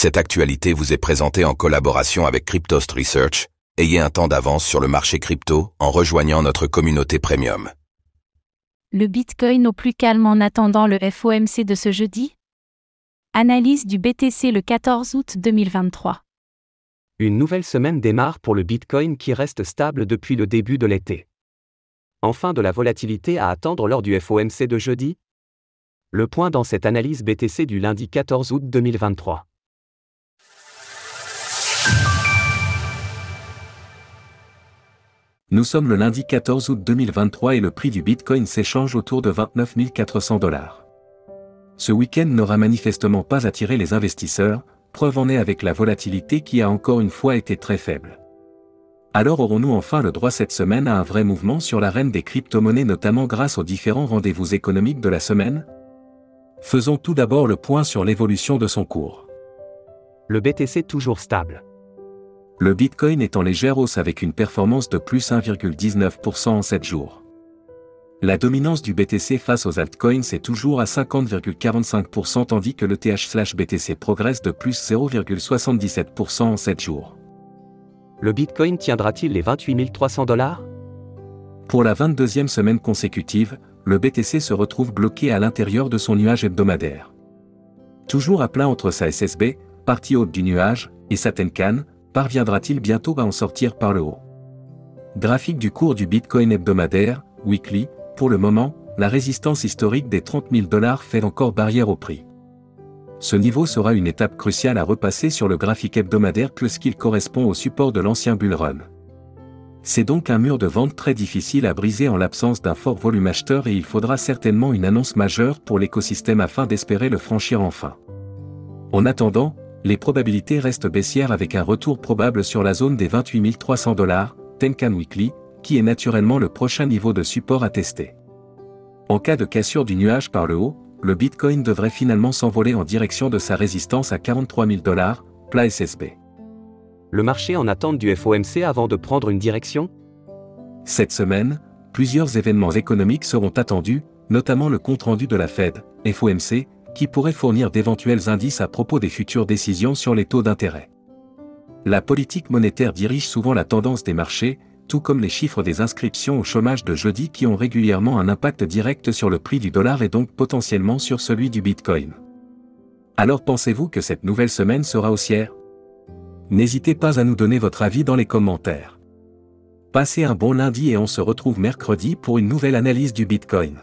Cette actualité vous est présentée en collaboration avec Cryptost Research. Ayez un temps d'avance sur le marché crypto en rejoignant notre communauté premium. Le Bitcoin au plus calme en attendant le FOMC de ce jeudi? Analyse du BTC le 14 août 2023. Une nouvelle semaine démarre pour le Bitcoin qui reste stable depuis le début de l'été. Enfin de la volatilité à attendre lors du FOMC de jeudi? Le point dans cette analyse BTC du lundi 14 août 2023. Nous sommes le lundi 14 août 2023 et le prix du Bitcoin s'échange autour de 29 400 dollars. Ce week-end n'aura manifestement pas attiré les investisseurs, preuve en est avec la volatilité qui a encore une fois été très faible. Alors aurons-nous enfin le droit cette semaine à un vrai mouvement sur l'arène des crypto-monnaies notamment grâce aux différents rendez-vous économiques de la semaine? Faisons tout d'abord le point sur l'évolution de son cours. Le BTC toujours stable le Bitcoin est en légère hausse avec une performance de plus 1,19% en 7 jours. La dominance du BTC face aux altcoins est toujours à 50,45% tandis que le TH/BTC progresse de plus 0,77% en 7 jours. Le Bitcoin tiendra-t-il les 28 300 dollars? Pour la 22e semaine consécutive, le BTC se retrouve bloqué à l'intérieur de son nuage hebdomadaire. Toujours à plat entre sa SSB, partie haute du nuage, et sa Tenkan, parviendra-t-il bientôt à en sortir par le haut? Graphique du cours du Bitcoin hebdomadaire, weekly, pour le moment, la résistance historique des 30 000 dollars fait encore barrière au prix. Ce niveau sera une étape cruciale à repasser sur le graphique hebdomadaire puisqu'il correspond au support de l'ancien bull run. C'est donc un mur de vente très difficile à briser en l'absence d'un fort volume acheteur et il faudra certainement une annonce majeure pour l'écosystème afin d'espérer le franchir enfin. En attendant, les probabilités restent baissières avec un retour probable sur la zone des 28 300 dollars, Tenkan Weekly, qui est naturellement le prochain niveau de support à tester. En cas de cassure du nuage par le haut, le Bitcoin devrait finalement s'envoler en direction de sa résistance à 43 000 dollars, plat SSB. Le marché en attente du FOMC avant de prendre une direction? Cette semaine, plusieurs événements économiques seront attendus, notamment le compte-rendu de la Fed, FOMC, qui pourrait fournir d'éventuels indices à propos des futures décisions sur les taux d'intérêt. La politique monétaire dirige souvent la tendance des marchés, tout comme les chiffres des inscriptions au chômage de jeudi qui ont régulièrement un impact direct sur le prix du dollar et donc potentiellement sur celui du Bitcoin. Alors pensez-vous que cette nouvelle semaine sera haussière? N'hésitez pas à nous donner votre avis dans les commentaires. Passez un bon lundi et on se retrouve mercredi pour une nouvelle analyse du Bitcoin.